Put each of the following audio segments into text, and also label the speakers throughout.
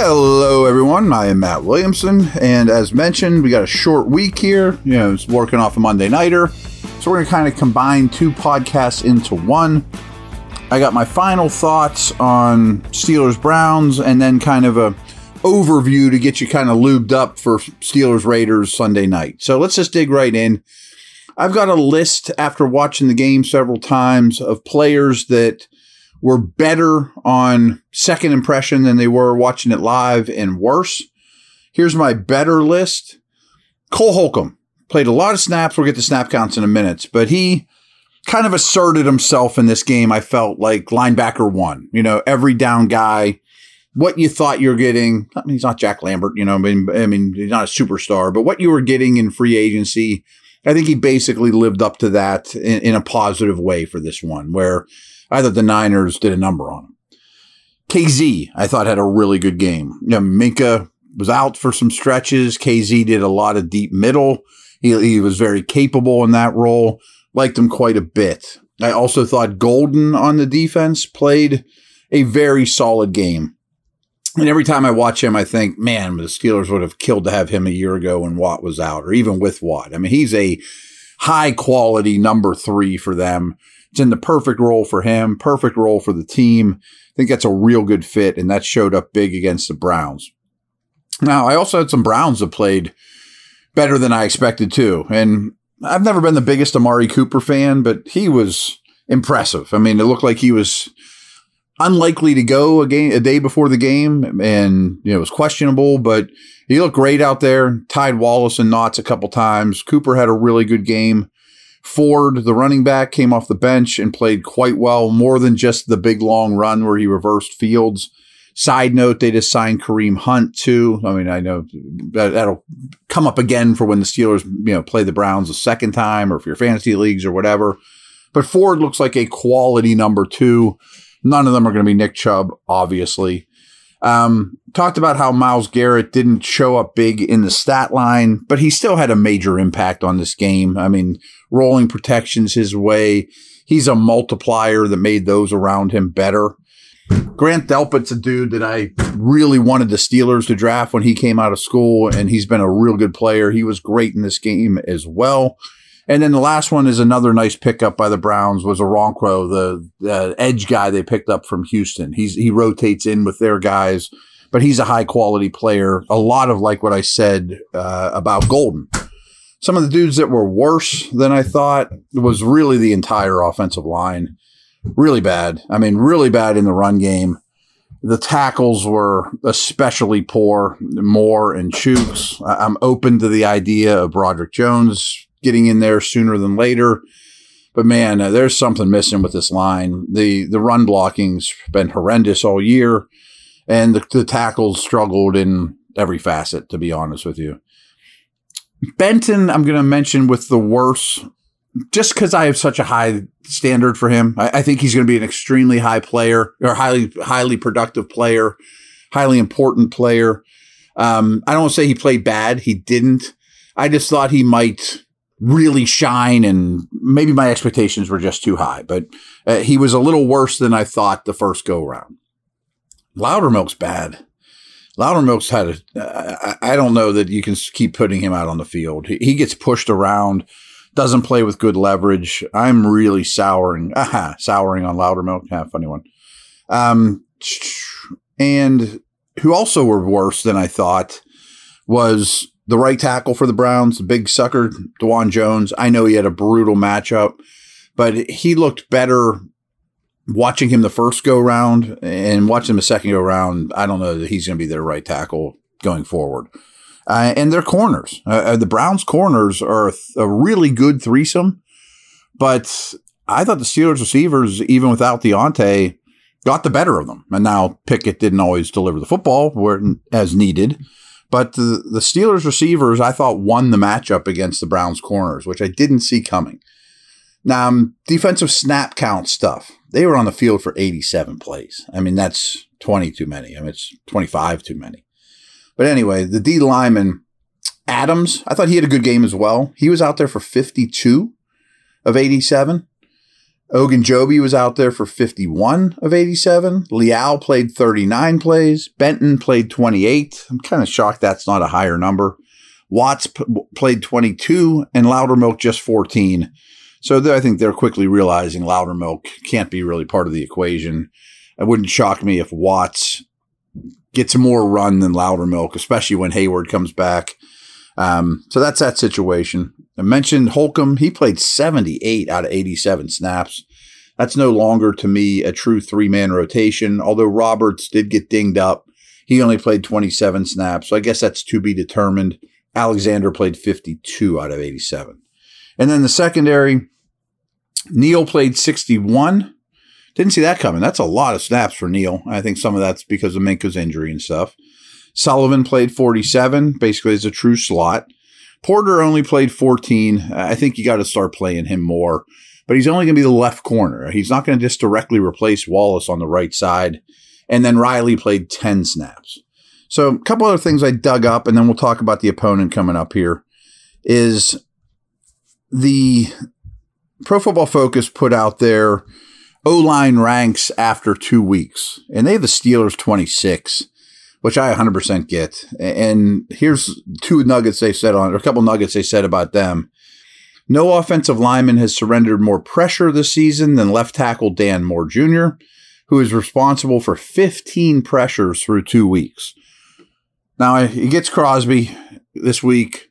Speaker 1: Hello, everyone. I am Matt Williamson, and as mentioned, we got a short week here. You know, it's working off a Monday nighter, so we're going to kind of combine two podcasts into one. I got my final thoughts on Steelers Browns, and then kind of a overview to get you kind of lubed up for Steelers Raiders Sunday night. So let's just dig right in. I've got a list after watching the game several times of players that were better on second impression than they were watching it live and worse. Here's my better list. Cole Holcomb played a lot of snaps. We'll get to snap counts in a minute, but he kind of asserted himself in this game. I felt like linebacker one, you know, every down guy, what you thought you're getting. I mean, he's not Jack Lambert, you know, I mean, I mean, he's not a superstar, but what you were getting in free agency, I think he basically lived up to that in, in a positive way for this one where I thought the Niners did a number on him. Kazee, I thought had a really good game. You know, Minkah was out for some stretches. Kazee did a lot of deep middle. He, he was very capable in that role. Liked him quite a bit. I also thought Golden on the defense played a very solid game. And every time I watch him, I think, man, the Steelers would have killed to have him a year ago when Watt was out, or even with Watt. I mean, he's a high quality number three for them. It's in the perfect role for him, perfect role for the team. I think that's a real good fit, and that showed up big against the Browns. Now, I also had some Browns that played better than I expected too. And I've never been the biggest Amari Cooper fan, but he was impressive. I mean, it looked like he was unlikely to go a game a day before the game and you know it was questionable but he looked great out there tied wallace and knots a couple times cooper had a really good game Ford, the running back, came off the bench and played quite well, more than just the big long run where he reversed fields. Side note, they just signed Kareem Hunt too. I mean, I know that, that'll come up again for when the Steelers, you know, play the Browns a second time or for your fantasy leagues or whatever. But Ford looks like a quality number two. None of them are going to be Nick Chubb, obviously. Um, talked about how Myles Garrett didn't show up big in the stat line, but he still had a major impact on this game. I mean, rolling protections his way. He's a multiplier that made those around him better. Grant Delpit's a dude that I really wanted the Steelers to draft when he came out of school, and he's been a real good player. He was great in this game as well. And then the last one is another nice pickup by the Browns was Okoronkwo, the, the edge guy they picked up from Houston. He's he rotates in with their guys, but he's a high quality player. A lot of like what I said uh, about Golden. Some of the dudes that were worse than I thought was really the entire offensive line. Really bad. I mean, really bad in the run game. The tackles were especially poor, Moore and Chuks. I'm open to the idea of Broderick Jones getting in there sooner than later. But man, uh, there's something missing with this line. The the run blocking's been horrendous all year, and the, the tackles struggled in every facet. To be honest with you, Benton, I'm going to mention with the worst, just because I have such a high standard for him. I, I think he's going to be an extremely high player or highly highly productive player, highly important player. Um, I don't say he played bad. He didn't. I just thought he might really shine and maybe my expectations were just too high, but uh, he was a little worse than I thought the first go round. Loudermilk's bad. Loudermilk's had a, I don't know that you can keep putting him out on the field. He, he gets pushed around, doesn't play with good leverage. I'm really souring, aha, souring on Loudermilk. Yeah, funny one. Um, and who also were worse than I thought was the right tackle for the Browns, the big sucker, Dawand Jones. I know he had a brutal matchup, but he looked better watching him the first go round and watching him the second go round. I don't know that he's going to be their right tackle going forward. Uh, and their corners, uh, uh, the Browns' corners are a really good threesome, but I thought the Steelers' receivers, even without Diontae, got the better of them. And now Pickett didn't always deliver the football where, as needed. But the, the Steelers receivers, I thought, won the matchup against the Browns corners, which I didn't see coming. Now, um, defensive snap count stuff. They were on the field for 87 plays. I mean, that's 20 too many. I mean, it's 25 too many. But anyway, the D lineman, Adams, I thought he had a good game as well. He was out there for 52 of 87. Ogunjobi was out there for 51 of 87. Leal played 39 plays. Benton played 28. I'm kind of shocked that's not a higher number. Watts p- played 22 and Loudermilk just 14. So I think they're quickly realizing Loudermilk can't be really part of the equation. It wouldn't shock me if Watts gets more run than Loudermilk, especially when Heyward comes back. Um, so that's that situation. I mentioned Holcomb. He played 78 out of 87 snaps. That's no longer to me a true three man rotation, although Roberts did get dinged up. He only played 27 snaps. So I guess that's to be determined. Alexander played 52 out of 87. And then the secondary, Neal played 61. Didn't see that coming. That's a lot of snaps for Neal. I think some of that's because of Minkah's injury and stuff. Sullivan played 47, basically as a true slot. Porter only played 14. I think you got to start playing him more, but he's only going to be the left corner. He's not going to just directly replace Wallace on the right side. And then Riley played 10 snaps. So a couple other things I dug up, and then we'll talk about the opponent coming up here. Is the Pro Football Focus put out their O line ranks after two weeks, and they have the Steelers 26 which I 100% get. And here's two nuggets they said on, or a couple nuggets they said about them. No offensive lineman has surrendered more pressure this season than left tackle Dan Moore Jr., who is responsible for 15 pressures through two weeks. Now, he gets Crosby this week.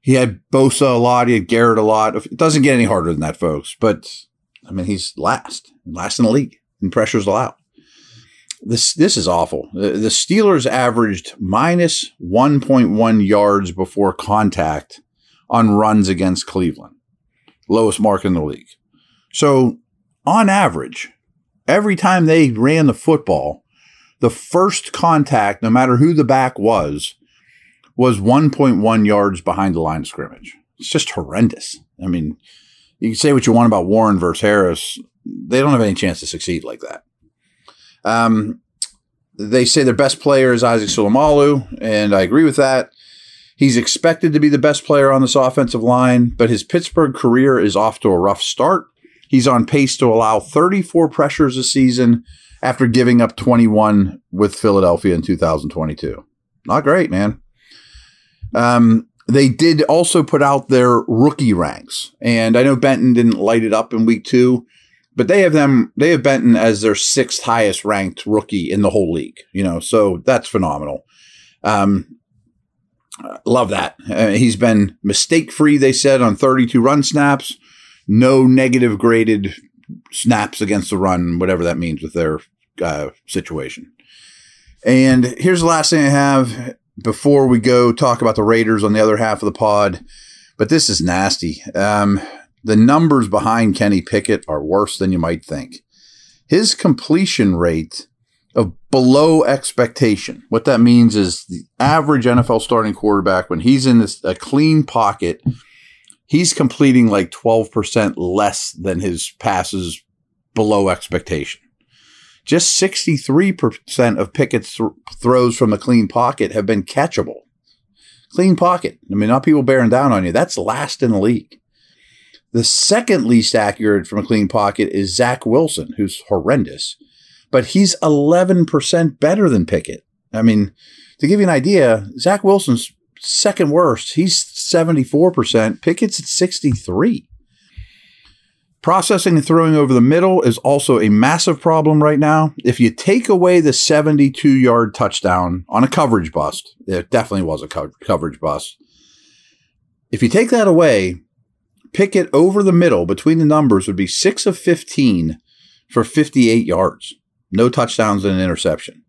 Speaker 1: He had Bosa a lot. He had Garrett a lot. It doesn't get any harder than that, folks. But, I mean, he's last, last in the league in pressures allowed. This this is awful. The, Steelers averaged minus 1.1 yards before contact on runs against Cleveland, lowest mark in the league. So, on average, every time they ran the football, the first contact, no matter who the back was, was 1.1 yards behind the line of scrimmage. It's just horrendous. I mean, you can say what you want about Warren versus Harris. They don't have any chance to succeed like that. Um, they say their best player is Isaac Seumalo, and I agree with that. He's expected to be the best player on this offensive line, but his Pittsburgh career is off to a rough start. He's on pace to allow 34 pressures a season after giving up 21 with Philadelphia in 2022. Not great, man. Um, they did also put out their rookie ranks, and I know Benton didn't light it up in week two, but they have them they have Benton as their sixth highest ranked rookie in the whole league. You know, so that's phenomenal. Um, love that. Uh, he's been mistake free. They said on 32 run snaps, no negative graded snaps against the run, whatever that means with their uh, situation. And here's the last thing I have before we go talk about the Raiders on the other half of the pod. But this is nasty. Um, the numbers behind Kenny Pickett are worse than you might think. His completion rate of below expectation. What that means is the average NFL starting quarterback, when he's in this, a clean pocket, he's completing like 12% less than his passes below expectation. Just 63% of Pickett's th- throws from a clean pocket have been catchable. Clean pocket. I mean, not people bearing down on you. That's last in the league. The second least accurate from a clean pocket is Zach Wilson, who's horrendous, but he's 11% better than Pickett. I mean, to give you an idea, Zach Wilson's second worst. He's 74%. Pickett's at 63. Processing and throwing over the middle is also a massive problem right now. If you take away the 72 yard touchdown on a coverage bust, it definitely was a co- coverage bust. If you take that away, Pickett over the middle between the numbers would be 6 of 15 for 58 yards. No touchdowns and an interception.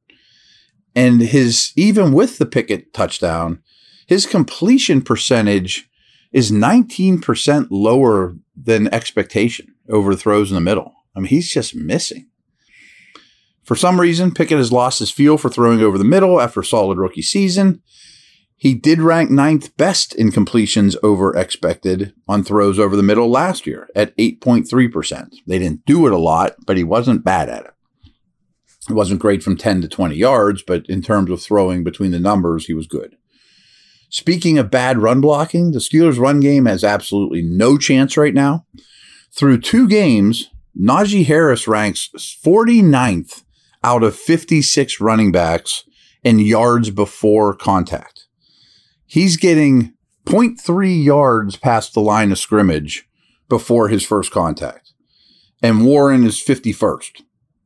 Speaker 1: And his even with the Pickett touchdown, his completion percentage is 19% lower than expectation over throws in the middle. I mean, he's just missing. For some reason, Pickett has lost his feel for throwing over the middle after a solid rookie season. He did rank ninth best in completions over expected on throws over the middle last year at 8.3%. They didn't do it a lot, but he wasn't bad at it. It wasn't great from 10 to 20 yards, but in terms of throwing between the numbers, he was good. Speaking of bad run blocking, the Steelers' run game has absolutely no chance right now. Through two games, Najee Harris ranks 49th out of 56 running backs in yards before contact. He's getting 0.3 yards past the line of scrimmage before his first contact. And Warren is 51st.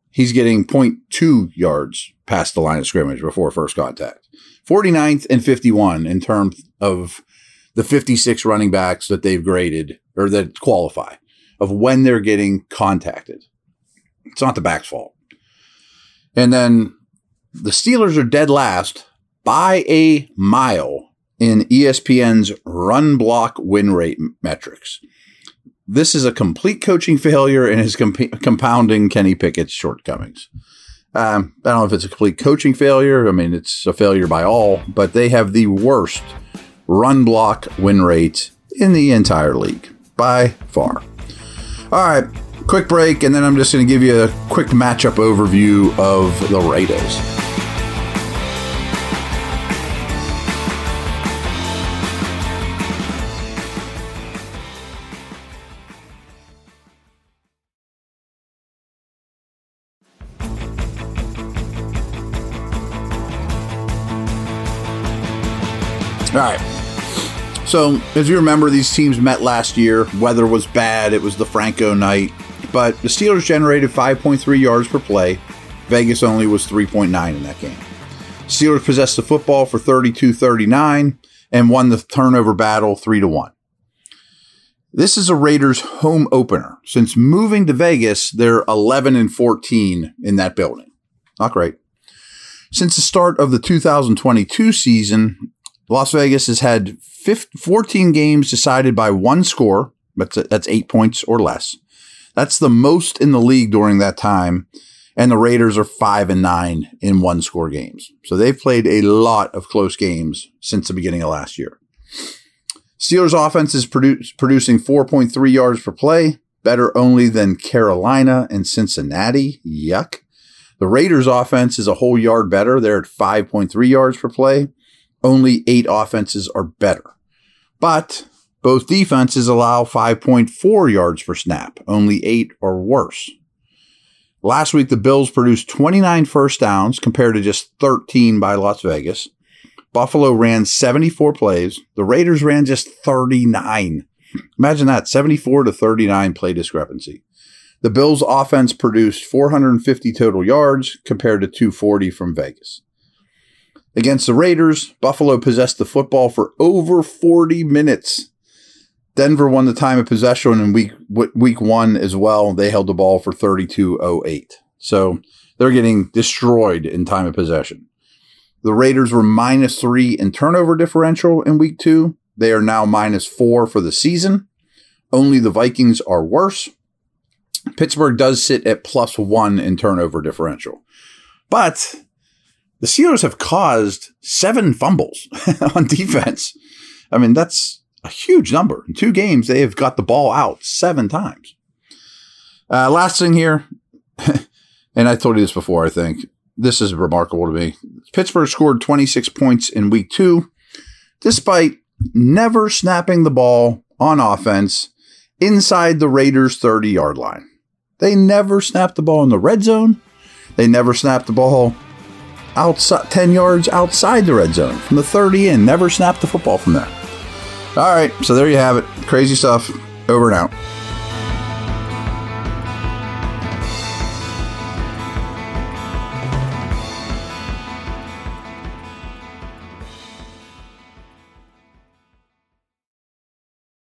Speaker 1: He's getting 0.2 yards past the line of scrimmage before first contact. 49th and 51 in terms of the 56 running backs that they've graded or that qualify of when they're getting contacted. It's not the back's fault. And then the Steelers are dead last by a mile in ESPN's run block win rate metrics. This is a complete coaching failure and is comp- compounding Kenny Pickett's shortcomings. Um, I don't know if it's a complete coaching failure. I mean, it's a failure by all, but they have the worst run block win rate in the entire league by far. All right, quick break, and then I'm just going to give you a quick matchup overview of the Raiders. All right. So, as you remember, these teams met last year. Weather was bad. It was the Franco night. But the Steelers generated 5.3 yards per play. Vegas only was 3.9 in that game. Steelers possessed the football for 32 39 and won the turnover battle 3 to 1. This is a Raiders home opener. Since moving to Vegas, they're 11 and 14 in that building. Not great. Since the start of the 2022 season, Las Vegas has had 15, 14 games decided by one score, but that's eight points or less. That's the most in the league during that time. And the Raiders are five and nine in one score games. So they've played a lot of close games since the beginning of last year. Steelers offense is produ- producing 4.3 yards per play, better only than Carolina and Cincinnati. Yuck. The Raiders offense is a whole yard better. They're at 5.3 yards per play only eight offenses are better. But both defenses allow 5.4 yards per snap, only eight or worse. Last week, the Bills produced 29 first downs compared to just 13 by Las Vegas. Buffalo ran 74 plays. The Raiders ran just 39. Imagine that 74 to 39 play discrepancy. The Bills' offense produced 450 total yards compared to 240 from Vegas. Against the Raiders, Buffalo possessed the football for over 40 minutes. Denver won the time of possession in week week 1 as well. They held the ball for 32-08. So, they're getting destroyed in time of possession. The Raiders were minus 3 in turnover differential in week 2. They are now minus 4 for the season. Only the Vikings are worse. Pittsburgh does sit at plus 1 in turnover differential. But the Steelers have caused seven fumbles on defense. I mean, that's a huge number. In two games, they have got the ball out seven times. Uh, last thing here, and I told you this before, I think. This is remarkable to me. Pittsburgh scored 26 points in week two, despite never snapping the ball on offense inside the Raiders' 30 yard line. They never snapped the ball in the red zone. They never snapped the ball outside 10 yards outside the red zone from the 30 in, never snapped the football from there. All right, so there you have it. Crazy stuff. Over and out.